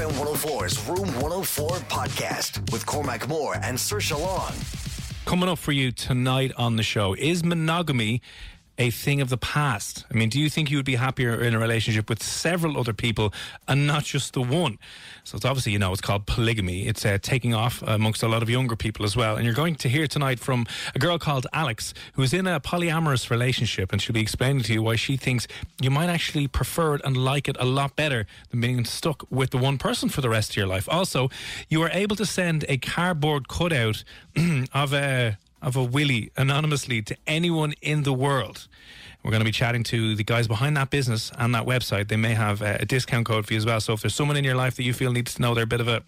FM 104's Room 104 podcast with Cormac Moore and Saoirse Long. Coming up for you tonight on the show is monogamy a thing of the past? I mean, do you think you would be happier in a relationship with several other people and not just the one? So it's obviously, you know, it's called polygamy. It's uh, taking off amongst a lot of younger people as well. And you're going to hear tonight from a girl called Alex who is in a polyamorous relationship and she'll be explaining to you why she thinks you might actually prefer it and like it a lot better than being stuck with the one person for the rest of your life. Also, you are able to send a cardboard cutout of a of a willy anonymously to anyone in the world. We're going to be chatting to the guys behind that business and that website. They may have a discount code for you as well. So if there's someone in your life that you feel needs to know they're a bit of a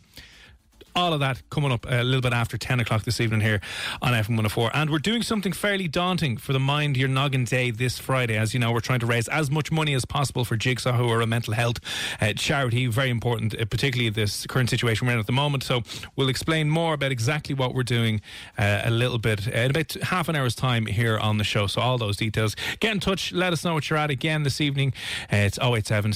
all of that coming up a little bit after 10 o'clock this evening here on FM 104. And we're doing something fairly daunting for the Mind Your Noggin Day this Friday. As you know, we're trying to raise as much money as possible for Jigsaw, who are a mental health uh, charity. Very important, uh, particularly this current situation we're in at the moment. So we'll explain more about exactly what we're doing uh, a little bit uh, in about half an hour's time here on the show. So all those details. Get in touch. Let us know what you're at again this evening. Uh, it's 087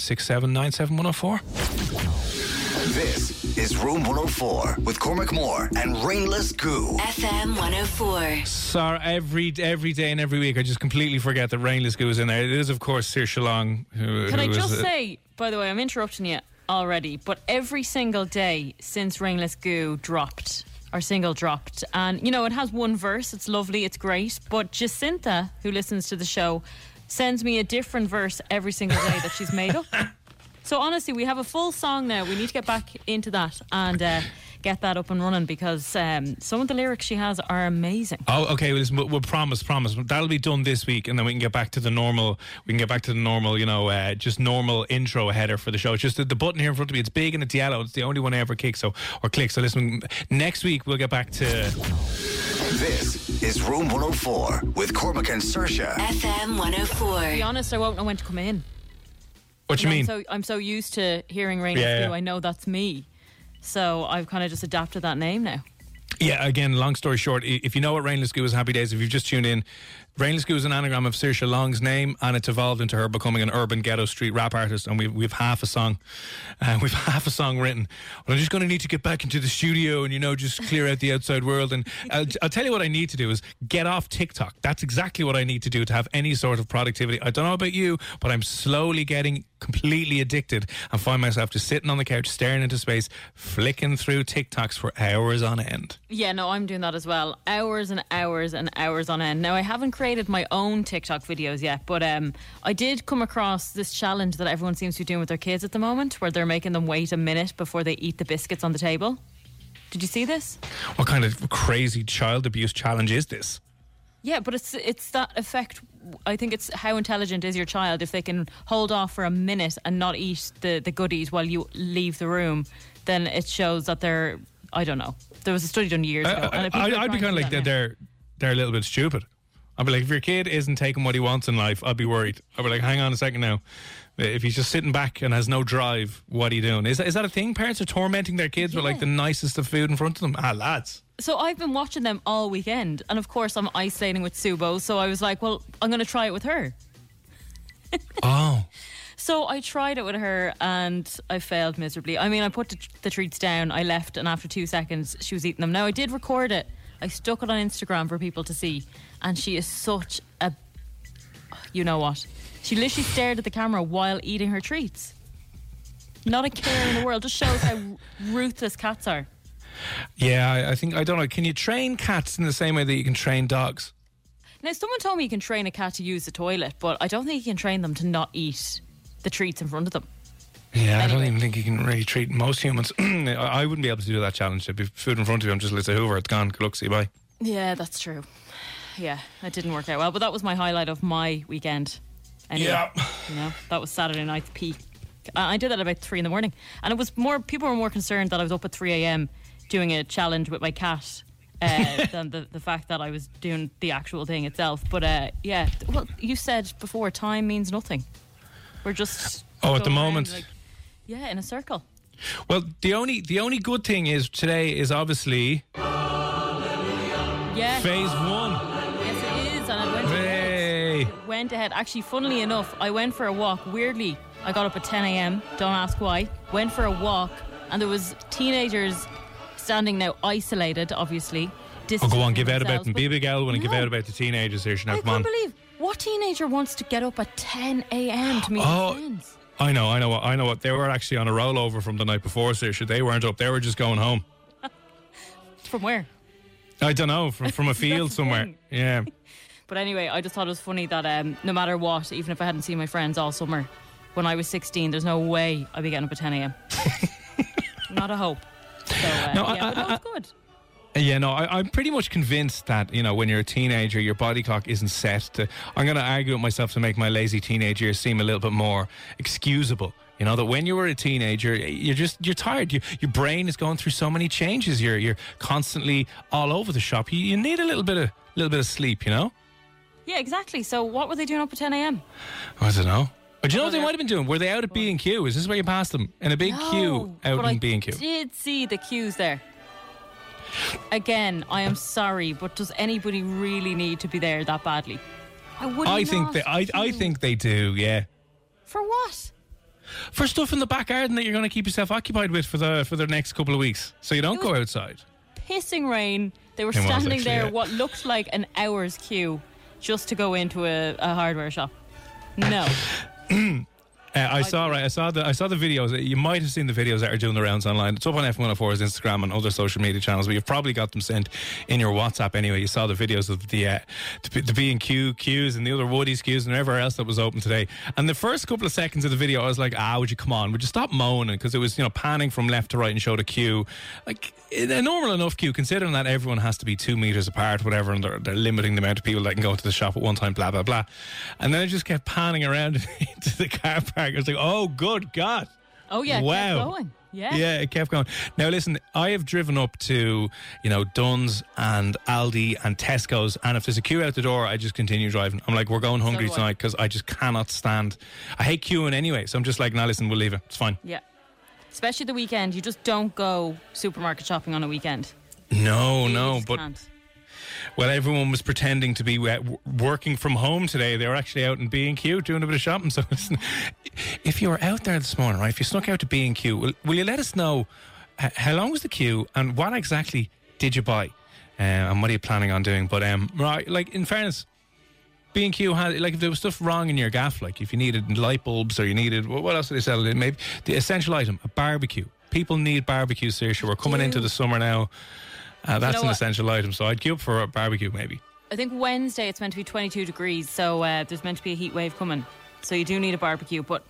this is Room 104 with Cormac Moore and Rainless Goo. FM 104. Sorry, every every day and every week I just completely forget that Rainless Goo is in there. It is, of course, Saoirse Long. Who, Can who I just uh, say, by the way, I'm interrupting you already, but every single day since Rainless Goo dropped, our single dropped, and you know, it has one verse, it's lovely, it's great, but Jacinta, who listens to the show, sends me a different verse every single day that she's made up. So honestly, we have a full song now. We need to get back into that and uh, get that up and running because um, some of the lyrics she has are amazing. Oh, okay. Well, listen, we'll, we'll promise, promise. That'll be done this week, and then we can get back to the normal. We can get back to the normal, you know, uh, just normal intro header for the show. It's just the, the button here in front of me. It's big and it's yellow. It's the only one I ever kick. So or click. So listen, next week we'll get back to. This is Room 104 with Cormac and Saoirse. FM 104. To be honest, I won't know when to come in. What you mean? I'm so I'm so used to hearing Rainless Yeah, yeah. I know that's me. So I've kind of just adapted that name now. Yeah, again, long story short, if you know what Rainless Goo is, happy days. If you've just tuned in, Rainless Goo is an anagram of Saoirse Long's name, and it's evolved into her becoming an urban ghetto street rap artist. And we've, we've half a song, uh, we've half a song written. Well, I'm just going to need to get back into the studio and, you know, just clear out the outside world. And I'll, I'll tell you what I need to do is get off TikTok. That's exactly what I need to do to have any sort of productivity. I don't know about you, but I'm slowly getting completely addicted and find myself just sitting on the couch, staring into space, flicking through TikToks for hours on end. Yeah, no, I'm doing that as well. Hours and hours and hours on end. Now, I haven't created my own TikTok videos yet, but um, I did come across this challenge that everyone seems to be doing with their kids at the moment, where they're making them wait a minute before they eat the biscuits on the table. Did you see this? What kind of crazy child abuse challenge is this? Yeah, but it's it's that effect. I think it's how intelligent is your child if they can hold off for a minute and not eat the, the goodies while you leave the room. Then it shows that they're. I don't know. There was a study done years ago. I, I, I'd be kind of like do that. that now. They're they're a little bit stupid. I'd be like, if your kid isn't taking what he wants in life, I'd be worried. I'd be like, hang on a second now. If he's just sitting back and has no drive, what are you doing? Is that, is that a thing? Parents are tormenting their kids with like the nicest of food in front of them. Ah, lads. So I've been watching them all weekend, and of course I'm isolating with Subo. So I was like, well, I'm going to try it with her. Oh, So I tried it with her, and I failed miserably. I mean, I put the, the treats down, I left, and after two seconds, she was eating them. Now I did record it. I stuck it on Instagram for people to see, and she is such a, you know what? She literally stared at the camera while eating her treats. Not a care in the world. Just shows how ruthless cats are. Yeah, I, I think I don't know. Can you train cats in the same way that you can train dogs? Now, someone told me you can train a cat to use the toilet, but I don't think you can train them to not eat the treats in front of them. Yeah, I don't even think you can really treat most humans. I wouldn't be able to do that challenge. If food in front of you, I'm just Lisa Hoover. It's gone. Good luck. See you. Bye. Yeah, that's true. Yeah, it didn't work out well, but that was my highlight of my weekend. Anyway, Yeah. you know, that was Saturday night's peak. I I did that about three in the morning, and it was more. People were more concerned that I was up at three a.m. doing a challenge with my cat. uh, than the, the fact that I was doing the actual thing itself. But uh, yeah, well, you said before time means nothing. We're just Oh, at the moment. like, yeah, in a circle. Well, the only the only good thing is today is obviously Yeah, phase one. Went ahead. Actually, funnily enough, I went for a walk. Weirdly, I got up at 10 a.m. Don't ask why. Went for a walk, and there was teenagers standing now isolated, obviously. Oh, go on, give out about them. Be a big owl when I give out about the teenagers here. Sinead. I Come on. can't believe what teenager wants to get up at 10 a.m. to meet Oh. friends. I know, I know, what, I know what. They were actually on a rollover from the night before, Saoirse. They weren't up. They were just going home. From where? I don't know, from from a field somewhere. Yeah. But anyway, I just thought it was funny that um, no matter what, even if I hadn't seen my friends all summer, when I was 16, there's no way I'd be getting up at 10 a.m. Not a hope. So, uh, No, I- yeah, but no, it's good. Yeah, no, I, I'm pretty much convinced that you know when you're a teenager, your body clock isn't set to. I'm going to argue with myself to make my lazy teenage years seem a little bit more excusable. You know that when you were a teenager, you're just you're tired. You, your brain is going through so many changes. You're you're constantly all over the shop. You, you need a little bit of little bit of sleep. You know. Yeah, exactly. So what were they doing up at 10 a.m.? I don't know. But you know what they might have been doing? Were they out at B and Q? Is this where you passed them in a big queue out in B and Q? did see the queues there. Again, I am sorry, but does anybody really need to be there that badly? I would. I think they. I, I think they do. Yeah. for what? For stuff in the back garden that you're going to keep yourself occupied with for the for the next couple of weeks, so you don't go outside. Pissing rain. They were It standing actually, there, yeah. what looked like an hour's queue, just to go into a, a hardware shop. No. Uh, I saw right. I saw the I saw the videos. You might have seen the videos that are doing the rounds online. It's up on F104's Instagram and other social media channels. But you've probably got them sent in your WhatsApp anyway. You saw the videos of the uh, the B and Q queues and the other Woody's queues and everywhere else that was open today. And the first couple of seconds of the video, I was like, Ah, would you come on? Would you stop moaning? Because it was you know panning from left to right and showed a queue, like in a normal enough queue, considering that everyone has to be two meters apart, whatever, and they're, they're limiting the amount of people that can go to the shop at one time. Blah blah blah. And then it just kept panning around into the car park. I was like, Oh, good God. Oh yeah. kept Wow. going. Yeah. Yeah, it kept going. Now, listen, I have driven up to, you know, Dunnes and Aldi and Tesco's, and if there's a queue out the door, I just continue driving. I'm like, we're going hungry do I. tonight because I just cannot stand. I hate queuing anyway, so I'm just like, nah, listen, we'll leave it. It's fine. Yeah. Especially the weekend. You just don't go supermarket shopping on a weekend. No, You no, just but can't. Well, everyone was pretending to be uh, working from home today. They were actually out in B and Q doing a bit of shopping. So, listen, if you were out there this morning, right? If you snuck out to B and Q, will, will you let us know uh, how long was the queue and what exactly did you buy, uh, and what are you planning on doing? But um, right, like in fairness. B and Q had like if there was stuff wrong in your gaff, like if you needed light bulbs or you needed what else did they sell? Maybe the essential item, a barbecue. People need barbecue. Seriously, we're coming into the summer now. Uh, that's know an what? essential item. So I'd queue up for a barbecue, maybe. I think Wednesday it's meant to be 22 degrees, so uh, there's meant to be a heat wave coming. So you do need a barbecue, but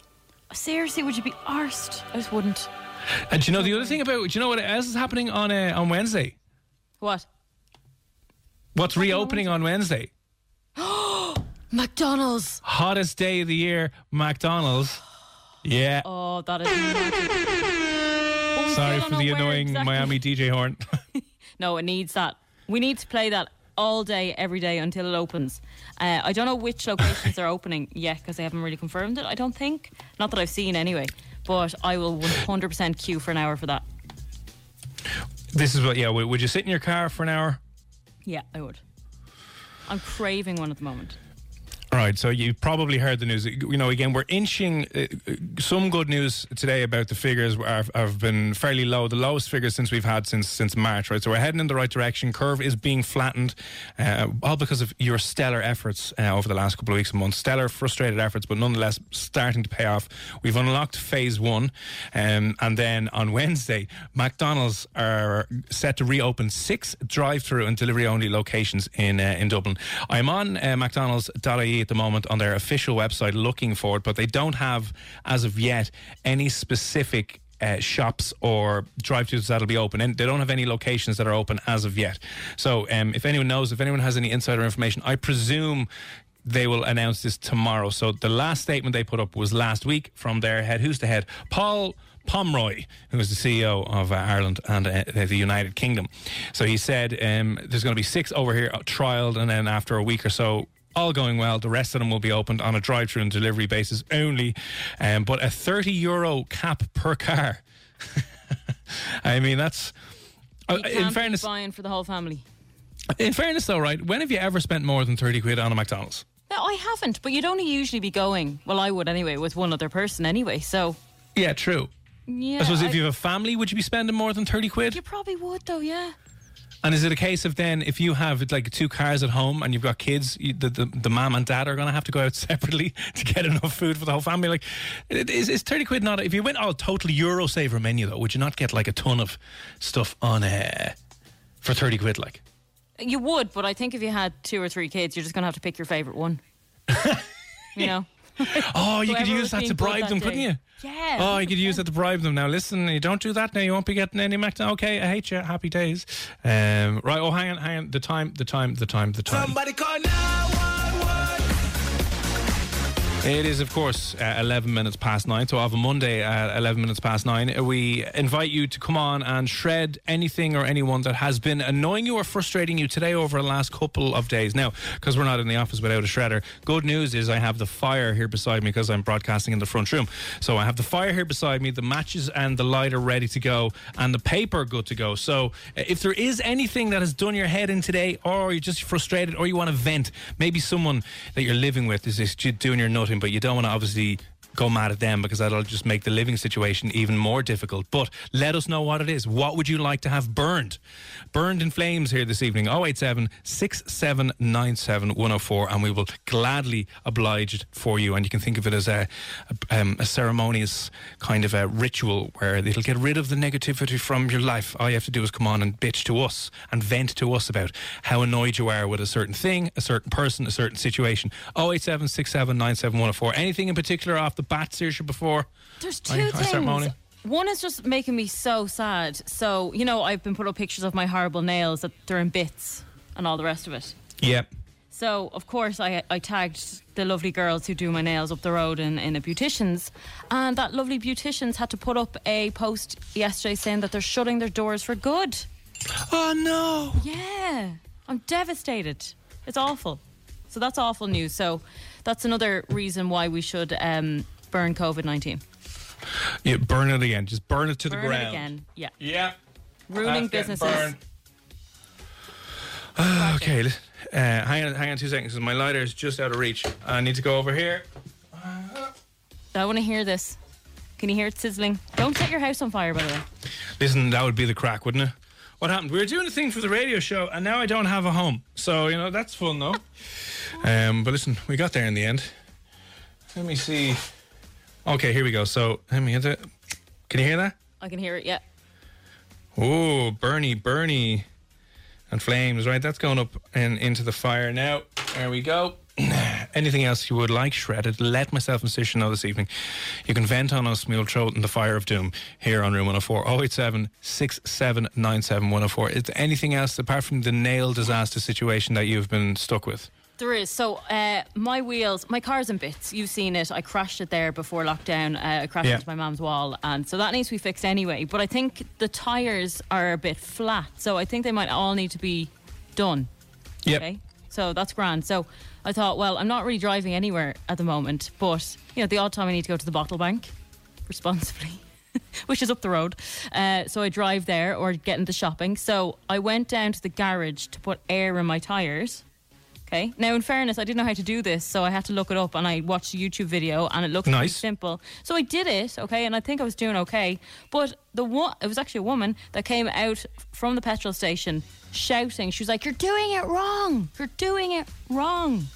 seriously, would you be arsed? I just wouldn't. And do you know the other thing about? Do you know what else is happening on uh, on Wednesday? What? What's reopening on Wednesday? McDonald's. Hottest day of the year, McDonald's. Yeah. Oh, that is. Sorry for the annoying exactly- Miami DJ horn. No, it needs that. We need to play that all day, every day until it opens. Uh, I don't know which locations are opening yet because they haven't really confirmed it. I don't think. Not that I've seen anyway. But I will 100% queue for an hour for that. this is what. Yeah. Would, would you sit in your car for an hour? Yeah, I would. I'm craving one at the moment. All right, so you probably heard the news. You know, again, we're inching. Uh, some good news today about the figures are, have been fairly low, the lowest figures since we've had since since March. Right, so we're heading in the right direction. Curve is being flattened, uh, all because of your stellar efforts uh, over the last couple of weeks and months. Stellar, frustrated efforts, but nonetheless starting to pay off. We've unlocked phase one, um, and then on Wednesday, McDonald's are set to reopen six drive-through and delivery-only locations in uh, in Dublin. I'm on uh, McDonald's.ie at the moment on their official website looking for it, but they don't have, as of yet, any specific uh, shops or drive-throughs that'll be open, and they don't have any locations that are open as of yet. So, um, if anyone knows, if anyone has any insider information, I presume they will announce this tomorrow. So, the last statement they put up was last week from their head. Who's the head? Paul. Pomroy, who is the CEO of uh, Ireland and uh, the United Kingdom. So he said um, there's going to be six over here uh, trialed, and then after a week or so, all going well, the rest of them will be opened on a drive-through and delivery basis only, um, but a 30 euro cap per car. I mean, that's uh, in be fairness. buying for the whole family. In fairness, though, right? When have you ever spent more than 30 quid on a McDonald's? No, I haven't, but you'd only usually be going. Well, I would anyway, with one other person anyway. So Yeah, true. yeah, I suppose if you have a family, would you be spending more than 30 quid? you probably would though. Yeah. And is it a case of then if you have like two cars at home and you've got kids, you, the, the the mom and dad are going to have to go out separately to get enough food for the whole family? Like, is, is thirty quid not? If you went all totally Euro saver menu though, would you not get like a ton of stuff on uh, for thirty quid? Like, You would, but I think if you had two or three kids, you're just gonna have to pick your favorite one. you know. oh, you could use that to bribe that them, day. couldn't you? Yeah. Oh, you could use that to bribe them. Now, listen, you don't do that now. You won't be getting any McDonald's. Okay, I hate you. Happy days. Um, right. Oh, hang on, hang on. The time, the time, the time, the time. Somebody call 911. It is, of course, uh, 11 minutes past nine. So, of a Monday at 11 minutes past nine, uh, we invite you to come on and shred anything or anyone that has been annoying you or frustrating you today over the last couple of days. Now, because we're not in the office without a shredder, good news is I have the fire here beside me because I'm broadcasting in the front room. So, I have the fire here beside me, the matches and the lighter ready to go, and the paper good to go. So, uh, if there is anything that has done your head in today, or you're just frustrated, or you want to vent, maybe someone that you're living with is just doing your nutting, but you don't want to obviously go mad at them because that'll just make the living situation even more difficult. But let us know what it is. What would you like to have burned? Burned in flames here this evening 087 6797 104 and we will gladly oblige for you. And you can think of it as a, a, um, a ceremonious kind of a ritual where it'll get rid of the negativity from your life. All you have to do is come on and bitch to us and vent to us about how annoyed you are with a certain thing, a certain person, a certain situation. 087 6797 104. Anything in particular off the bat, Saoirse, before? There's I- two I start things. moaning? One is just making me so sad. So, you know, I've been put up pictures of my horrible nails that they're in bits and all the rest of it. Yep. So, of course, I, I tagged the lovely girls who do my nails up the road in, in a beautician's. And that lovely beautician's had to put up a post yesterday saying that they're shutting their doors for good. Oh, no. Yeah. I'm devastated. It's awful. So, that's awful news. So, that's another reason why we should um, burn COVID 19. Yeah, burn it again. Just burn it to the ground. it again. Yeah. Yeah. Ruining That's businesses. burned. okay, uh, hang on, hang on two seconds. My lighter is just out of reach. I need to go over here. I want to hear this. Can you hear it sizzling? Don't set your house on fire, by the way. Listen, that would be the crack, wouldn't it? What happened? We were doing a thing for the radio show, and now I don't have a home. So you know that's fun, though. um, but listen, we got there in the end. Let me see. Okay, here we go. So let me it. Can you hear that? I can hear it, yeah. Oh, Bernie, Bernie, and flames. Right, that's going up and into the fire now. There we go. Anything else you would like shredded? Let myself and Saoirse know this evening. You can vent on us. Throw it in the fire of doom here on Room 104. 087 6797 104. Is there anything else apart from the nail disaster situation that you've been stuck with? There is. So, uh, my wheels, my car's in bits. You've seen it. I crashed it there before lockdown. Uh, I crashed Yeah. into my mum's wall. And so that needs to be fixed anyway. But I think the tyres are a bit flat. So I think they might all need to be done. Yep. Okay. So that's grand. So I thought, well, I'm not really driving anywhere at the moment. But, you know, the odd time I need to go to the bottle bank responsibly. Which is up the road. Uh, so I drive there or get into shopping. So I went down to the garage to put air in my tyres Okay. Now, in fairness, I didn't know how to do this, so I had to look it up, and I watched a YouTube video, and it looked pretty Nice. simple. So I did it, okay, and I think I was doing okay. But the one, it was actually a woman that came out from the petrol station shouting. She was like, "You're doing it wrong. You're doing it wrong,"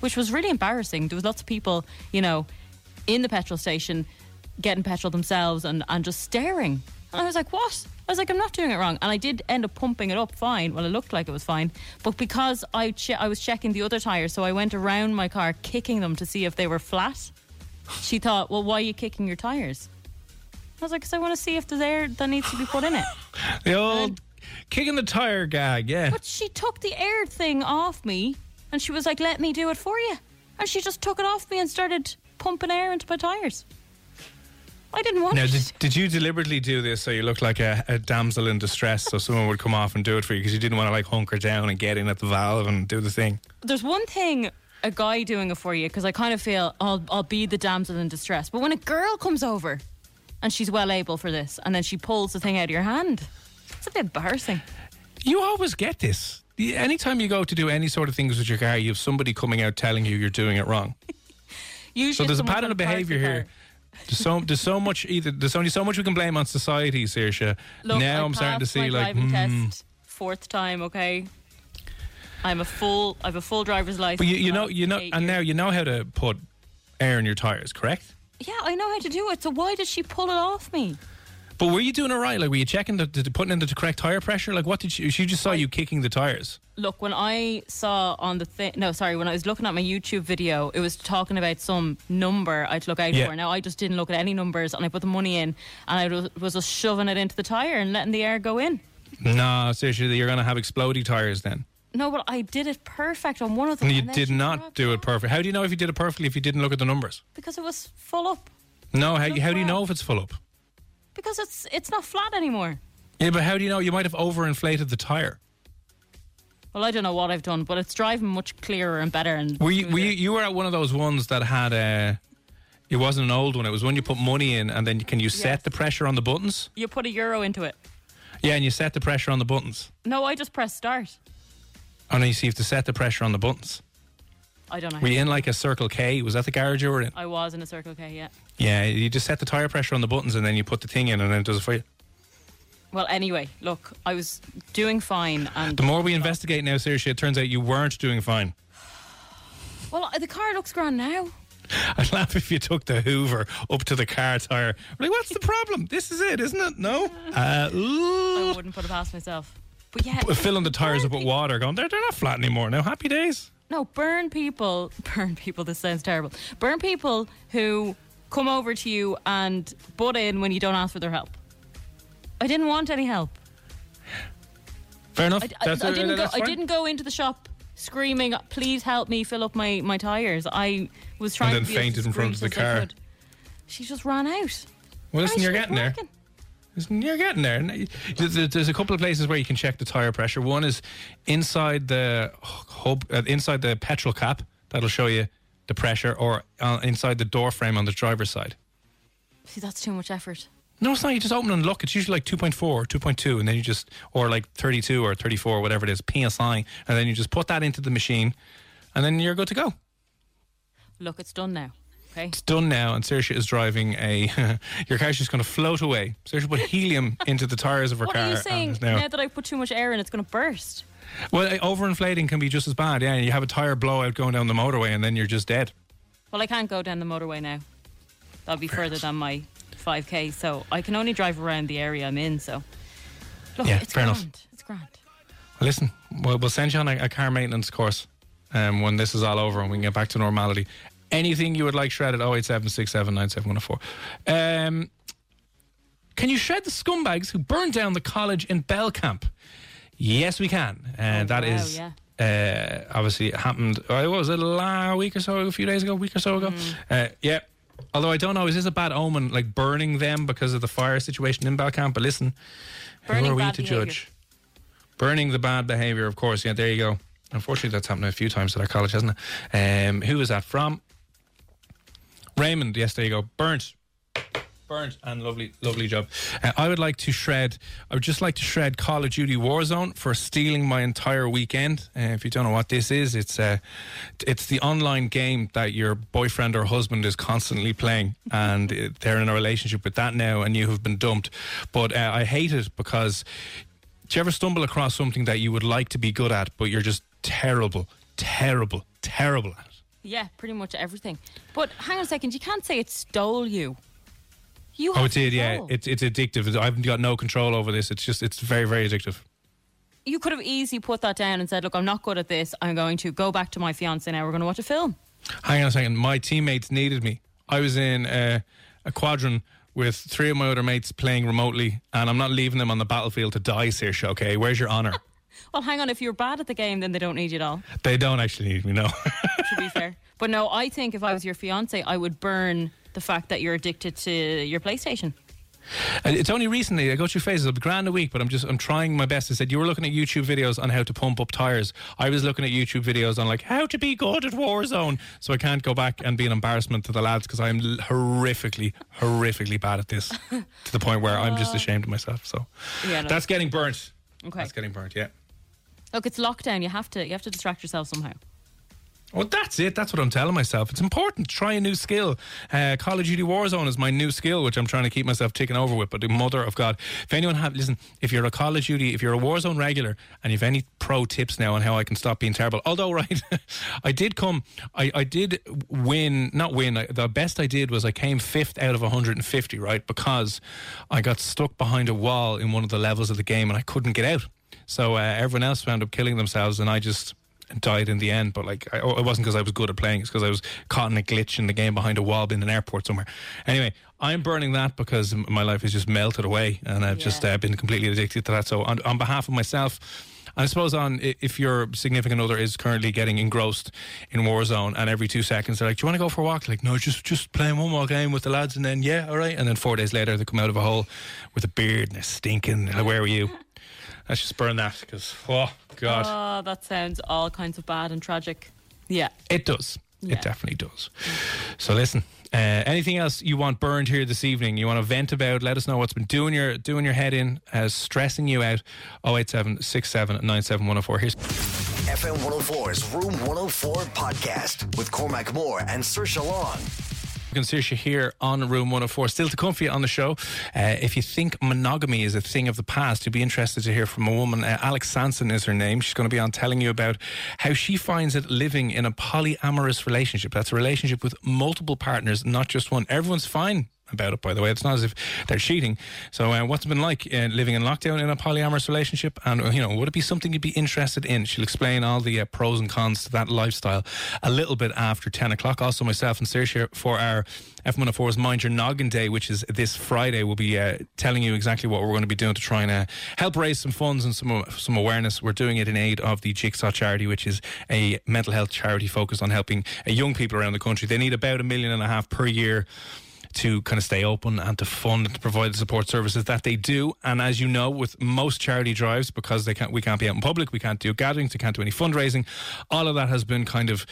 which was really embarrassing. There was lots of people, you know, in the petrol station getting petrol themselves and and just staring. And I was like, "What?" I was like, "I'm not doing it wrong," and I did end up pumping it up fine. Well, it looked like it was fine, but because I che- I was checking the other tires, so I went around my car kicking them to see if they were flat. She thought, "Well, why are you kicking your tires?" I was like, "Cause I want to see if there's air that needs to be put in it." The old kicking the tire gag, yeah. But she took the air thing off me, and she was like, "Let me do it for you," and she just took it off me and started pumping air into my tires. I didn't want to. Now, it. did, did you deliberately do this so you looked like a, a damsel in distress so someone would come off and do it for you because you didn't want to like hunker down and get in at the valve and do the thing? There's one thing a guy doing it for you because I kind of feel I'll I'll be the damsel in distress. But when a girl comes over and she's well able for this, and then she pulls the thing out of your hand, it's a bit embarrassing. You always get this. Anytime you go to do any sort of things with your car, you have somebody coming out telling you you're doing it wrong. Usually, So there's a pattern of the parts behaviour car. here. There's so there's so much either there's only so much we can blame on society, Saoirse. Look, now I I'm starting to see like driving hmm. test fourth time. Okay, I'm a full. I have a full driver's license. But you, you know you know and now you know how to put air in your tires, correct? Yeah, I know how to do it. So why did she pull it off me? But were you doing it right? Like were you checking the, the putting in the correct tire pressure? Like what did she she just saw you kicking the tires? Look, when I saw on the thing, no, sorry, when I was looking at my YouTube video, it was talking about some number I'd look out Yeah. for. Now, I just didn't look at any numbers and I put the money in and I was, was just shoving it into the tyre and letting the air go in. No, seriously, you're going to have exploding tires then. No, but I did it perfect on one of them. And you and then did she not dropped do off it perfect. How do you know if you did it perfectly if you didn't look at the numbers? Because it was full up. No, how, how do you know if it's full up? Because it's it's not flat anymore. Yeah, but how do you know? You might have overinflated the tire. Well, I don't know what I've done, but it's driving much clearer and better. And Were you, were you, you were at one of those ones that had a. It wasn't an old one. It was when you put money in, and then can you set Yes. the pressure on the buttons? You put a euro into it. Yeah, and you set the pressure on the buttons. No, I just press start. Oh no, you see, you have to set the pressure on the buttons. I don't know. Were you in like a Circle K? Was that the garage you were in? I was in a Circle K, yeah. Yeah, you just set the tire pressure on the buttons, and then you put the thing in, and then it does it for you. Well, anyway, look, I was doing fine, and The more we investigate now, seriously, it turns out you weren't doing fine. well, the car looks grand now. I'd laugh if you took the Hoover up to the car tire. Like, what's the problem? This is it, isn't it? No. Uh, I wouldn't put it past myself. But yeah, Filling the tires up with water, going, they're, they're not flat anymore now. Happy days. No, burn people. Burn people. This sounds terrible. Burn people who come over to you and butt in when you don't ask for their help. I didn't want any help. Fair enough. I, I- I didn't go. I didn't go into the shop screaming, "Please help me fill up my my tires." I was trying And then to fainted in front of the discreet as I car. She just ran out. Well, listen, you're getting there. working. You're getting there. There's there's a couple of places where you can check the tire pressure. One is inside the hub, uh, inside the petrol cap. That'll show you the pressure, or uh, inside the door frame on the driver's side. See, that's too much effort. No, it's not. You just open and look. It's usually like 2.4 or 2.2, and then you just, or like 32 or 34, whatever it is, PSI, and then you just put that into the machine, and then you're good to go. Look, it's done now. Okay. It's done now, and Saoirse is driving a. your car's just going to float away. Saoirse put helium into the tires of her What car. are you saying? now, Now that I've put too much air in, it's going to burst. well, uh, overinflating can be just as bad. Yeah, you have a tire blowout going down the motorway, and then you're just dead. Well, I can't go down the motorway now. That'll be further than my 5k, so I can only drive around the area I'm in. So, look, Yeah, it's fair grand. enough. It's grand. Listen, we'll, we'll send you on a, a car maintenance course um, when this is all over and we can get back to normality. Anything you would like shredded, 087 Um Can you shred the scumbags who burned down the college in Belcamp? Yes, we can. And Oh, that wow, is yeah. uh, obviously it happened, uh, what was it, a week or so, a few days ago, a week or so ago? Mm. Uh, yeah. Although I don't know, is this a bad omen, like burning them because of the fire situation in Belcamp? But listen, Burning who are we to behaviour. judge? Burning the bad behaviour, of course. Yeah, there you go. Unfortunately, that's happened a few times at our college, hasn't it? Um, who is that from? Raymond. Yes, there you go. Burnt. Burnt and lovely, lovely job. Uh, I would like to shred. I would just like to shred Call of Duty Warzone for stealing my entire weekend. Uh, if you don't know what this is, it's uh, it's the online game that your boyfriend or husband is constantly playing, and uh, they're in a relationship with that now, and you have been dumped. But uh, I hate it because. Do you ever stumble across something that you would like to be good at, but you're just terrible, terrible, terrible at? Yeah, pretty much everything. But hang on a second, you can't say it stole you. You Oh, it did. Yeah, it's it's addictive. I've got no control over this. It's just it's very very addictive. you could have easily put that down and said, "Look, I'm not good at this. I'm going to go back to my fiance now. We're going to watch a film." Hang on a second. My teammates needed me. I was in uh, a quadrant with three of my other mates playing remotely, and I'm not leaving them on the battlefield to die, Saoirse. Okay, where's your honour? Well, hang on. If you're bad at the game, then they don't need you at all. they don't actually need me. No. To be fair, but no, I think if I was your fiance, I would burn the fact that you're addicted to your PlayStation. And it's only recently I go through phases. Be grand a week, but I'm just I'm trying my best. I said you were looking at YouTube videos on how to pump up tires. I was looking at YouTube videos on like how to be good at Warzone. So I can't go back and be an embarrassment to the lads because I'm horrifically, horrifically bad at this to the point where I'm just ashamed of myself. So Yeah, no. that's getting burnt. Okay. That's getting burnt. Yeah. Look, it's lockdown. You have to you have to distract yourself somehow. Well, that's it. That's what I'm telling myself. It's important try a new skill. Uh, Call of Duty Warzone is my new skill, which I'm trying to keep myself taken over with. But the mother of God, if anyone have listen, if you're a Call of Duty, if you're a Warzone regular, and you've any pro tips now on how I can stop being terrible. Although, right, I did come, I, I did win, not win. I, the best I did was I came fifth out of 150, right, because I got stuck behind a wall in one of the levels of the game and I couldn't get out. So uh, everyone else wound up killing themselves, and I just died in the end. But like, I, it wasn't because I was good at playing; it's because I was caught in a glitch in the game behind a wall in an airport somewhere. Anyway, I'm burning that because my life has just melted away, and I've just uh, been completely addicted to that. So, on, on behalf of myself. I suppose on if your significant other is currently getting engrossed in Warzone, and every two seconds they're like, "Do you want to go for a walk?" Like, no, just just playing one more game with the lads, and then yeah, all right. And then four days later, they come out of a hole with a beard and they're stinking. Like, Where were you? Let's just burn that because oh god. Oh, that sounds all kinds of bad and tragic. Yeah. It does. Yeah. It definitely does. So listen, uh, anything else you want burned here this evening? You want to vent about? Let us know what's been doing your doing your head in, uh, stressing you out. 087 67 97 104. Here's FM 104's Room 104 podcast with Cormac Moore and Saoirse Long. Saoirse here on Room 104. Still to come for you on the show. Uh, if you think monogamy is a thing of the past, you'd be interested to hear from a woman. Uh, Alex Sanson is her name. She's going to be on telling you about how she finds it living in a polyamorous relationship. That's a relationship with multiple partners, not just one. Everyone's fine about it, by the way. It's not as if they're cheating. So, uh, what's it been like uh, living in lockdown in a polyamorous relationship? And, you know, would it be something you'd be interested in? She'll explain all the uh, pros and cons to that lifestyle a little bit after 10 o'clock. Also, myself and Saoirse for our F104's Mind Your Noggin Day, which is this Friday, we'll be uh, telling you exactly what we're going to be doing to try and uh, help raise some funds and some, some awareness. We're doing it in aid of the Jigsaw Charity, which is a mental health charity focused on helping uh, young people around the country. They need about a million and a half per year to kind of stay open and to fund and to provide the support services that they do. And as you know, with most charity drives, because they can't, we can't be out in public, we can't do gatherings, we can't do any fundraising. All of that has been kind of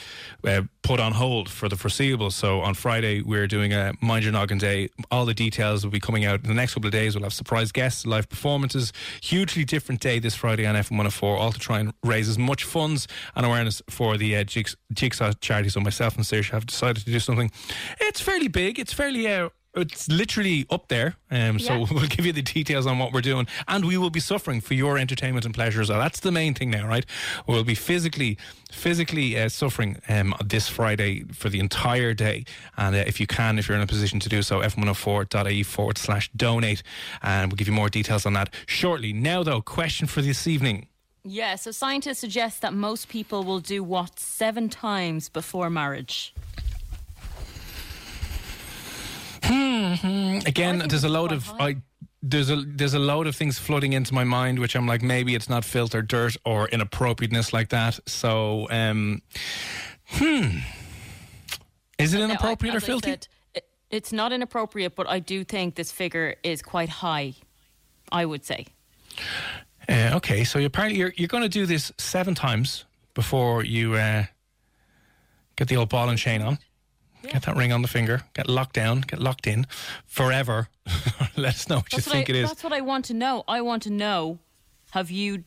uh, put on hold for the foreseeable. So on Friday, we're doing a Mind Your Noggin Day. All the details will be coming out in the next couple of days. We'll have surprise guests, live performances. Hugely different day this Friday on FM104, all to try and raise as much funds and awareness for the uh, Jigsaw charity. So myself and Saoirse have decided to do something. It's fairly big. It's fairly. Uh, it's literally up there. Um, so Yeah. we'll give you the details on what we're doing, and we will be suffering for your entertainment and pleasure as well. That's the main thing now, right? We'll be physically, physically uh, suffering um, this Friday for the entire day. And uh, if you can, if you're in a position to do so, f104.ie forward slash donate, and we'll give you more details on that shortly. Now, though, question for this evening. Yeah, so scientists suggest that most people will do what seven times before marriage. Again, there's a it's load of. I. There's a there's a load of things flooding into my mind, which I'm like maybe it's not filter dirt or inappropriateness like that. So, um, hmm, is it Now, I- inappropriate or as filthy? said, it- it's not inappropriate, but I do think this figure is quite high. I would say. Uh, okay, so you're apparently you're you're going to do this seven times before you uh, get the old ball and chain on. Get that ring on the finger. Get locked down. Get locked in forever. Let us know what That's you what, think I, it is. that's what I want to know. I want to know have you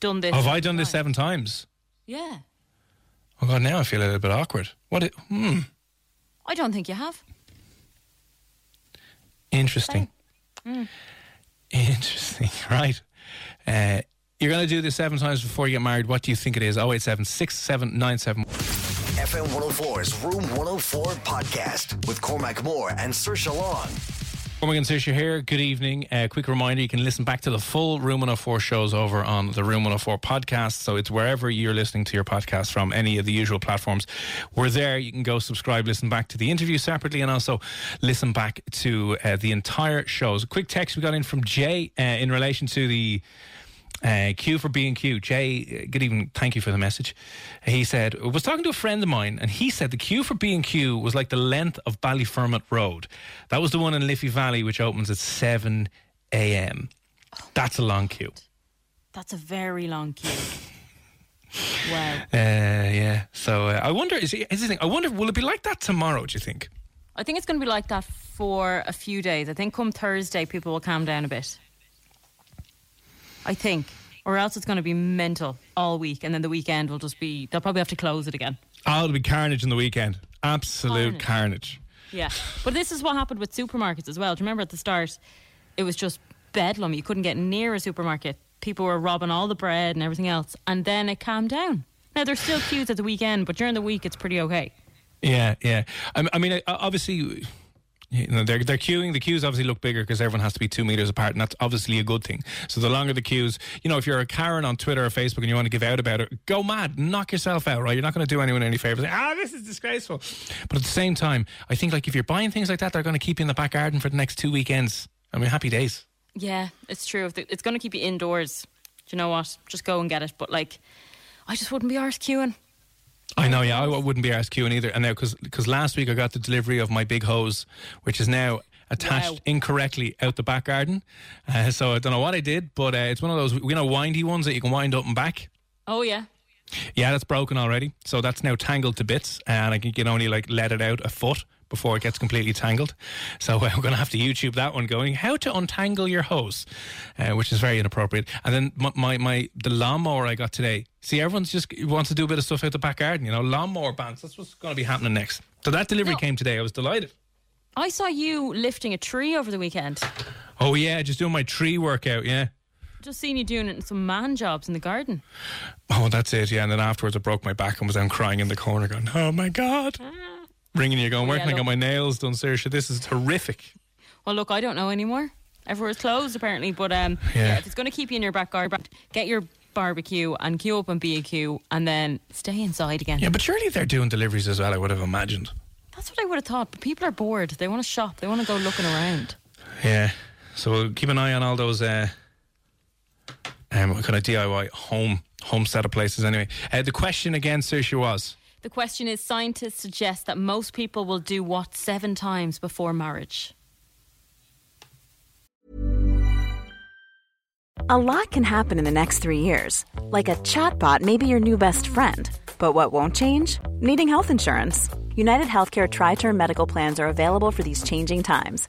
done this? Have I done this seven times? Yeah. Oh God, now I feel a little bit awkward. What? It, hmm. I don't think you have. Interesting. Mm. Interesting. Right. Uh, you're going to do this seven times before you get married. What do you think it is? 087 6797. FM 104's Room 104 podcast with Cormac Moore and Saoirse Long. Cormac and Saoirse here. Good evening. A quick reminder you can listen back to the full Room 104 shows over on the Room 104 podcast. So it's wherever you're listening to your podcast from, any of the usual platforms. We're there. You can go subscribe, listen back to the interview separately, and also listen back to uh, the entire shows. A quick text we got in from Jay uh, in relation to the. Uh, Q for B and Q. Jay, uh, good evening. Thank you for the message. He said, I was talking to a friend of mine, and he said the queue for B and Q was like the length of Ballyfermot Road. That was the one in Liffey Valley, which opens at 7 a.m. That's a long queue. That's a very long queue. wow. Uh, yeah. So uh, I wonder, is, is the thing, I wonder, will it be like that tomorrow, do you think? I think it's going to be like that for a few days. I think come Thursday, people will calm down a bit. I think. Or else it's going to be mental all week, and then the weekend will just be. They'll probably have to close it again. Oh, it'll be carnage in the weekend. Absolute carnage. Yeah. But this is what happened with supermarkets as well. Do you remember at the start, it was just bedlam. You couldn't get near a supermarket. People were robbing all the bread and everything else. And then it calmed down. Now, there's still queues at the weekend, but during the week, it's pretty okay. Yeah, yeah. I, I mean, obviously, you know, they're they're queuing. The queues obviously look bigger because everyone has to be two meters apart, and that's obviously a good thing. So the longer the queues, you know, if you're a Karen on Twitter or Facebook and you want to give out about it, go mad, knock yourself out, right? You're not going to do anyone any favors. Ah, this is disgraceful. But at the same time, I think like if you're buying things like that, they're going to keep you in the back garden for the next two weekends. I mean, happy days. Yeah, it's true. It's going to keep you indoors. Do you know what? Just go and get it. But like, I just wouldn't be arse queuing. I know, yeah, I wouldn't be asked queuing either. And now, because last week I got the delivery of my big hose, which is now attached Wow. incorrectly out the back garden. Uh, so I don't know what I did, but uh, it's one of those, you know, windy ones that you can wind up and back. Oh, yeah. Yeah, that's broken already. So that's now tangled to bits, and I think you can only like let it out a foot before it gets completely tangled. So I'm going to have to YouTube that one, going how to untangle your hose, uh, which is very inappropriate. And then my, my my the lawnmower I got today. See, everyone's just wants to do a bit of stuff out the back garden. You know, lawnmower bands. That's what's going to be happening next. So that delivery No. came today. I was delighted. I saw you lifting a tree over the weekend. Oh yeah, just doing my tree workout. Yeah. Just seen you doing it in some man jobs in the garden. Oh, that's it. Yeah, and then afterwards I broke my back and was down crying in the corner, going, "Oh my god." Ringing you, going, "Where can I get my nails done, Saoirse? This is horrific." Well, look, I don't know anymore. Everywhere's closed apparently. But um, Yeah. yeah. if it's going to keep you in your back garden, get your barbecue and queue up and queue, and then stay inside again. Yeah, but surely they're doing deliveries as well. I would have imagined. That's what I would have thought. But people are bored. They want to shop. They want to go looking around. Yeah. So we'll keep an eye on all those uh, um, what kind of DIY home home set of places. Anyway, uh, the question again, Saoirse, was The question is: Scientists suggest that most people will do what seven times before marriage? A lot can happen in the next three years. Like a chatbot may be your new best friend. But what won't change? Needing health insurance. United Healthcare Tri Term Medical Plans are available for these changing times.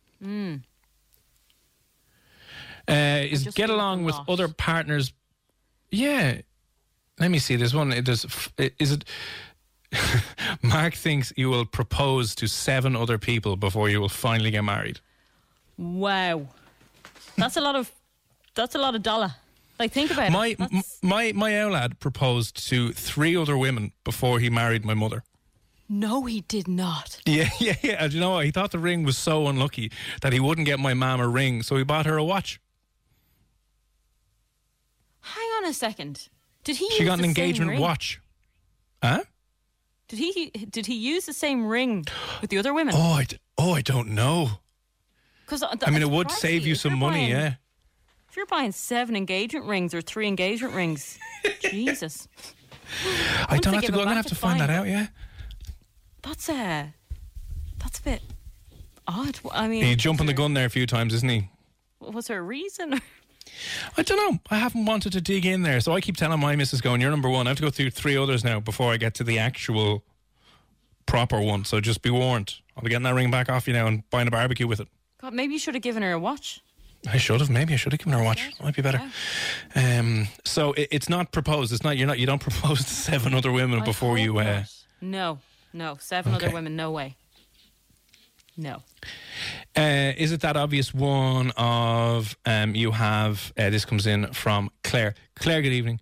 Mm. Uh, is get along with other partners. Yeah. Let me see. There's one. There's, is it. Mark thinks you will propose to seven other people before you will finally get married. Wow. That's a lot of that's a lot of dollar. Like think about My it. That's- my my old lad proposed to three other women before he married my mother. No, he did not. Yeah, yeah, yeah. You know what? He thought the ring was so unlucky that he wouldn't get my mum a ring, so he bought her a watch. Hang on a second. Did he? She got an engagement watch. Huh? Did he? Did he use the same ring with the other women? Oh, I, oh, I don't know. Because uh, I mean, uh, it would save you some money, yeah. If you're buying seven engagement rings or three engagement rings, Jesus, I don't have to go. I'm gonna have to find that out. Yeah. That's a that's a bit odd. I mean, He's jumping the gun there a few times, isn't he? Was there a reason? I don't know. I haven't wanted to dig in there, so I keep telling my missus, "Going, you're number one." I have to go through three others now before I get to the actual proper one. So just be warned. I'll be getting that ring back off you now and buying a barbecue with it. God, maybe you should have given her a watch. I should have. Maybe I should have given her a watch. Might be better. Um, so it, it's not proposed. It's not. You're not. You don't propose to seven other women I before you. Uh. No, no, seven other women. No way. No. uh, is it that obvious one of um, you have? Uh, this comes in from Claire. Claire, good evening.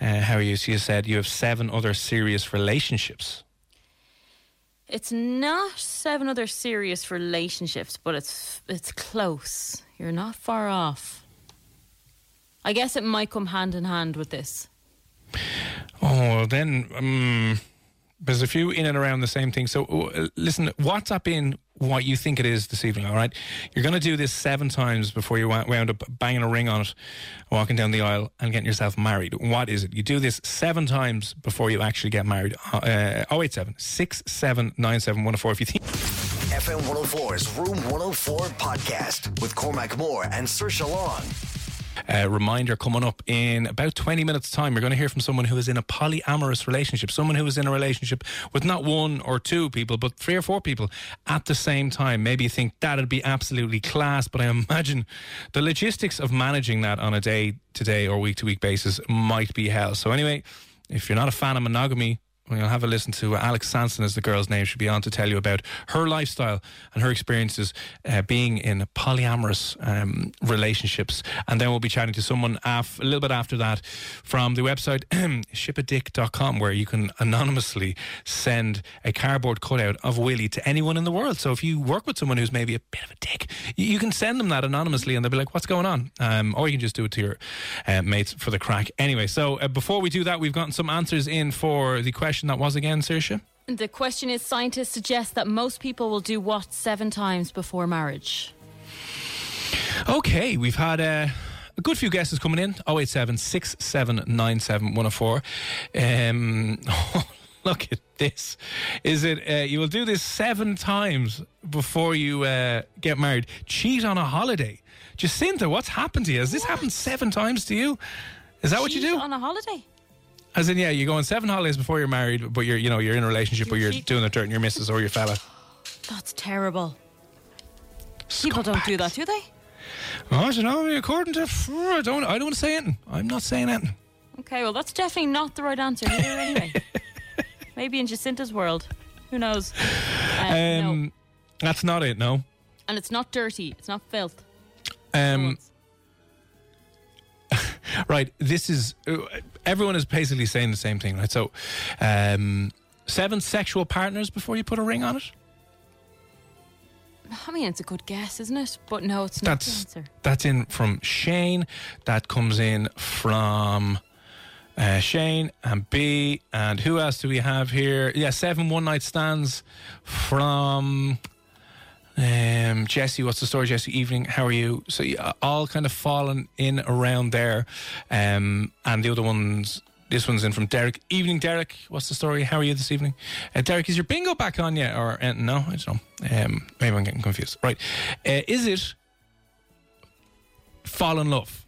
Uh, how are you? So you said you have seven other serious relationships. It's not seven other serious relationships, but it's it's close. You're not far off. I guess it might come hand in hand with this. Oh, then um, there's a few in and around the same thing. So uh, listen, WhatsApp in what you think it is this evening. All right, you're going to do this seven times before you wound up banging a ring on it, walking down the aisle, and getting yourself married. What is it? You do this seven times before you actually get married. Uh, 087 6797 104 if you think. FM 104's Room 104 podcast with Cormac Moore and Saoirse Long. Uh, reminder coming up in about 20 minutes' time. You're going to hear from someone who is in a polyamorous relationship, someone who is in a relationship with not one or two people, but three or four people at the same time. Maybe you think that'd be absolutely class, but I imagine the logistics of managing that on a day to day or week to week basis might be hell. So, anyway, if you're not a fan of monogamy, We'll have a listen to Alex Sanson, as the girl's name should be on, to tell you about her lifestyle and her experiences uh, being in polyamorous um, relationships. And then we'll be chatting to someone af- a little bit after that from the website shipadick.com, where you can anonymously send a cardboard cutout of Willie to anyone in the world. So if you work with someone who's maybe a bit of a dick, you, you can send them that anonymously and they'll be like, what's going on? Um, or you can just do it to your uh, mates for the crack. Anyway, so uh, before we do that, we've gotten some answers in for the question that was again, Saoirse. The question is scientists suggest that most people will do what seven times before marriage? Okay, we've had uh, a good few guesses coming in 087 6797 104. Um, look at this. Is it uh, you will do this seven times before you uh, get married? Cheat on a holiday. Jacinta, what's happened to you? Has this happened seven times to you? Is that what you do? on a holiday? As in, yeah, you go on seven holidays before you're married, but you're, you know, you're in a relationship where you're cheat. doing the dirt and your missus or your fella. That's terrible. People don't do that, do they? Oh, I don't know. According to, I don't, I don't want to say anything. I'm not saying anything. Okay, well, that's definitely not the right answer here anyway. Maybe in Jacinta's world. Who knows? Uh, no. Um, That's not it. No. And it's not dirty. It's not filth. Um, right. This is uh, everyone is basically saying the same thing, right? So, um, seven sexual partners before you put a ring on it. I mean, it's a good guess, isn't it? But no, it's not That's the answer. that's in from Shane. That comes in from. Uh, Shane and B and who else do we have here? Yeah, seven one night stands from um, Jesse. What's the story, Jesse? Evening. How are you? So yeah, all kind of fallen in around there, um, and the other ones This one's in from Derek. Evening, Derek. What's the story? How are you this evening? Uh, Derek, is your bingo back on yet? Or uh, no? I don't know. Um, maybe I'm getting confused. Right. Uh, is it fall in love?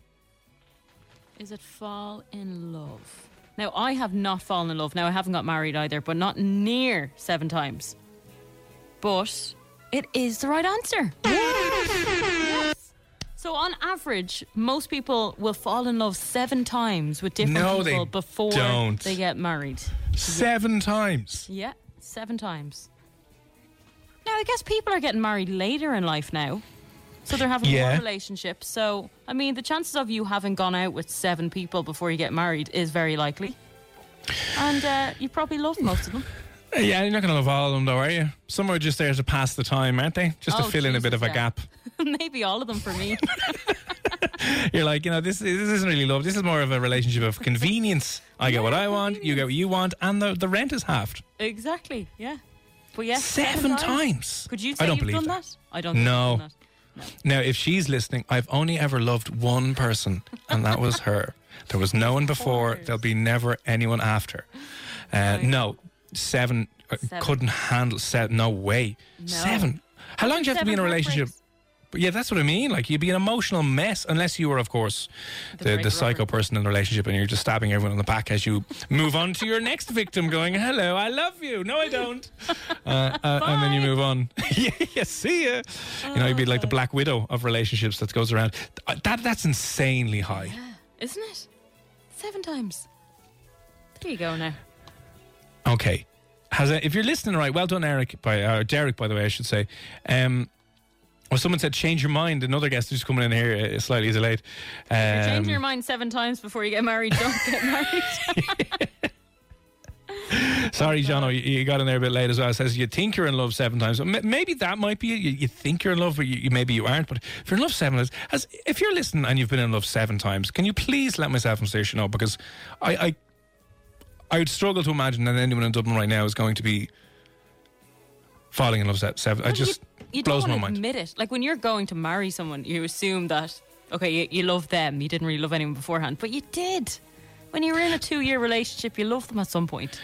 Is it fall in love? Now, I have not fallen in love. Now, I haven't got married either, but not near seven times. But it is the right answer. Yes. So, on average, most people will fall in love seven times with different No, they people before don't. they get married. Seven times. Yeah, seven times. Now, I guess people are getting married later in life now. So they're having Yeah. more relationships. So, I mean, the chances of you having gone out with seven people before you get married is very likely. And uh, you probably love most of them. Yeah, you're not going to love all of them, though, are you? Some are just there to pass the time, aren't they? Just to Oh, fill in a bit of a yeah. gap. Maybe all of them for me. You're like, you know, this, this isn't really love. This is more of a relationship of convenience. I get what I want, you get what you want, and the, the rent is halved. exactly, yeah. But yeah, Seven times. Could you I don't you've believe done that. that? I don't think No. that. Now, if she's listening, I've only ever loved one person, and that was her. There was no one before. There'll be never anyone after. Uh, no, seven, uh, Seven. couldn't handle seven. No way. Seven. How long do you have to be in a relationship? But yeah, that's what I mean. Like you'd be an emotional mess unless you were, of course, The the, the psycho rubber. person in the relationship, and you're just stabbing everyone in the back as you move on to your next victim, going, "Hello, I love you." No, I don't. Uh, uh, and then you move on. yeah, yeah, see ya. You know, you'd be like the Black Widow of relationships that goes around. Uh, That that's insanely high. Isn't it? Seven times. There you go now. Okay. Has a, if you're listening right, well done, Eric. By uh, Derek, by the way, I should say. Um, well, someone said change your mind. Another guest who's coming in here uh, slightly delayed. Um, You're changing your mind seven times before you get married. Don't get married. Sorry, John, you, you got in there a bit late as well. It says you think you're in love seven times. Maybe that might be it. You, you think you're in love, but you, you- maybe you aren't. But if you're in love seven times, as if you're listening and you've been in love seven times, can you please let myself and Saoirse know? Because I, I, I would struggle to imagine that anyone in Dublin right now is going to be falling in love se- seven. I just you, you blows don't my mind. admit it. Like when you're going to marry someone, you assume that okay, you, you love them. You didn't really love anyone beforehand, but you did. When you were in a two-year relationship, you loved them at some point.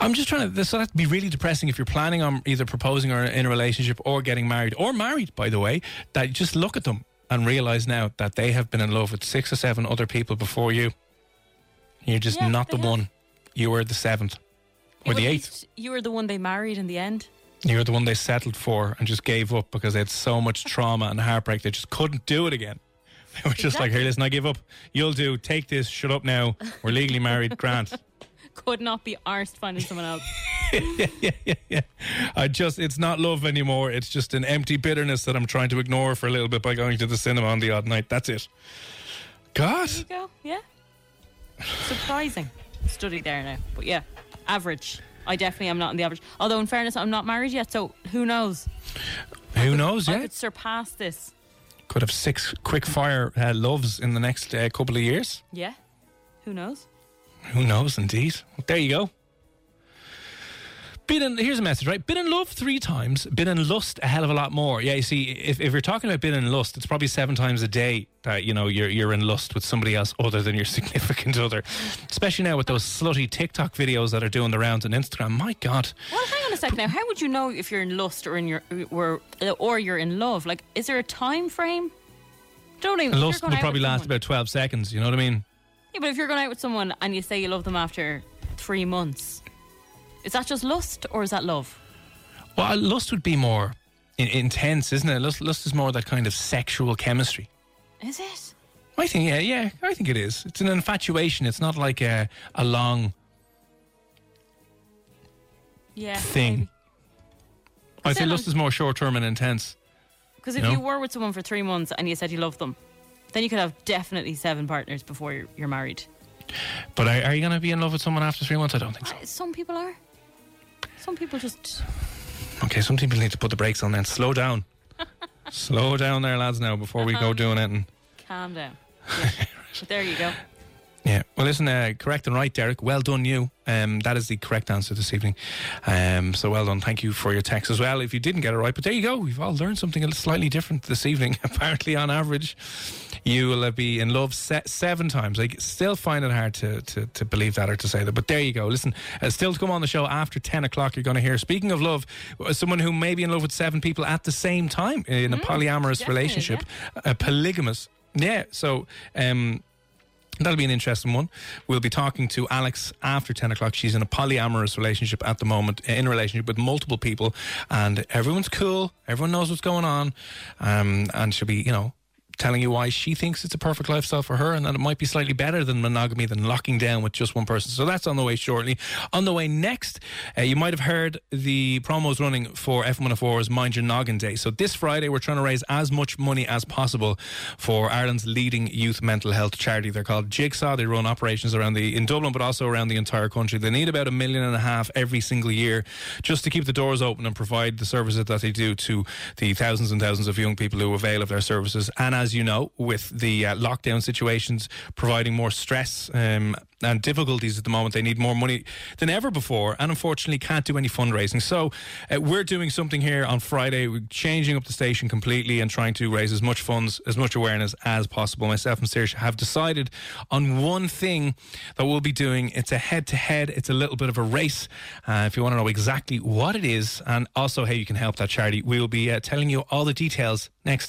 I'm just trying to. This would be really depressing if you're planning on either proposing or in a relationship or getting married or married, by the way. That you just look at them and realize now that they have been in love with six or seven other people before you. You're just Yeah, not the have. one. You were the seventh or Yeah, the eighth. You were the one they married in the end. You were the one they settled for and just gave up because they had so much trauma and heartbreak they just couldn't do it again. They were just like, "Here, listen, I give up. You'll do. Take this. Shut up now. We're legally married. Grant." Could not be arsed finding someone else. yeah, yeah, yeah. I just, it's not love anymore. It's just an empty bitterness that I'm trying to ignore for a little bit by going to the cinema on the odd night. That's it. God. There you go. Yeah. Surprising. Study there now. But yeah, average. I definitely am not in the average. Although, in fairness, I'm not married yet, so who knows? Who knows? I Yeah. could surpass this. Could have six quick fire uh, loves in the next uh, couple of years. Yeah. Who knows? Who knows, indeed. There you go. Been in, here's a message, right? Been in love three times, been in lust a hell of a lot more. Yeah, you see, if, if you're talking about been in lust, it's probably seven times a day that, you know, you're, you're in lust with somebody else other than your significant other. Especially now with those slutty TikTok videos that are doing the rounds on Instagram. My God. Well, hang on a second now. How would you know if you're in lust or in your or, or you're in love? Like, is there a time frame? Don't even. Lust will probably last someone- about 12 seconds, you know what I mean? Yeah, but if you're going out with someone and you say you love them after three months, is that just lust or is that love? Well, lust would be more in, intense, isn't it? Lust, lust is more that kind of sexual chemistry. Is it? I think, yeah, yeah, I think it is. It's an infatuation. It's not like a, a long Yeah. thing. I'd say lust is more short term and intense. Because if You know? you were with someone for three months and you said you loved them, then you could have definitely seven partners before you're, you're married. But are, are you going to be in love with someone after three months? I don't think so. Uh, Some people are. Some people just. Okay, some people need to put the brakes on then. Slow down. Slow down there, lads, now, before we go doing it. And Calm down. Yeah. there you go. Yeah. Well, listen, uh, correct and right, Derek. Well done, you. Um, that is the correct answer this evening. Um, so well done. Thank you for your text as well. If you didn't get it right, but there you go. We've all learned something a little slightly different this evening. Apparently, on average, you will uh, be in love se- seven times. I still find it hard to, to, to believe that or to say that. But there you go. Listen, uh, still to come on the show after 10 o'clock, you're going to hear, speaking of love, uh, someone who may be in love with seven people at the same time in a polyamorous relationship, a polygamous. Yeah. So, um, That'll be an interesting one. We'll be talking to Alex after 10 o'clock. She's in a polyamorous relationship at the moment, in a relationship with multiple people, and everyone's cool. Everyone knows what's going on. Um, and she'll be, you know, telling you why she thinks it's a perfect lifestyle for her and that it might be slightly better than monogamy than locking down with just one person. So that's on the way shortly. On the way next, uh, you might have heard the promos running for FM104's Mind Your Noggin Day. So this Friday, we're trying to raise as much money as possible for Ireland's leading youth mental health charity. They're called Jigsaw. They run operations around the in Dublin, but also around the entire country. They need about a million and a half every single year just to keep the doors open and provide the services that they do to the thousands and thousands of young people who avail of their services. And as you know, with the uh, lockdown situations providing more stress um, and difficulties at the moment, they need more money than ever before, and unfortunately can't do any fundraising. So uh, we're doing something here on Friday. We're changing up the station completely and trying to raise as much funds, as much awareness as possible. Myself and Saoirse have decided on one thing that we'll be doing. It's a head-to-head. It's a little bit of a race. Uh, if you want to know exactly what it is and also how you can help that charity, we'll be uh, telling you all the details next.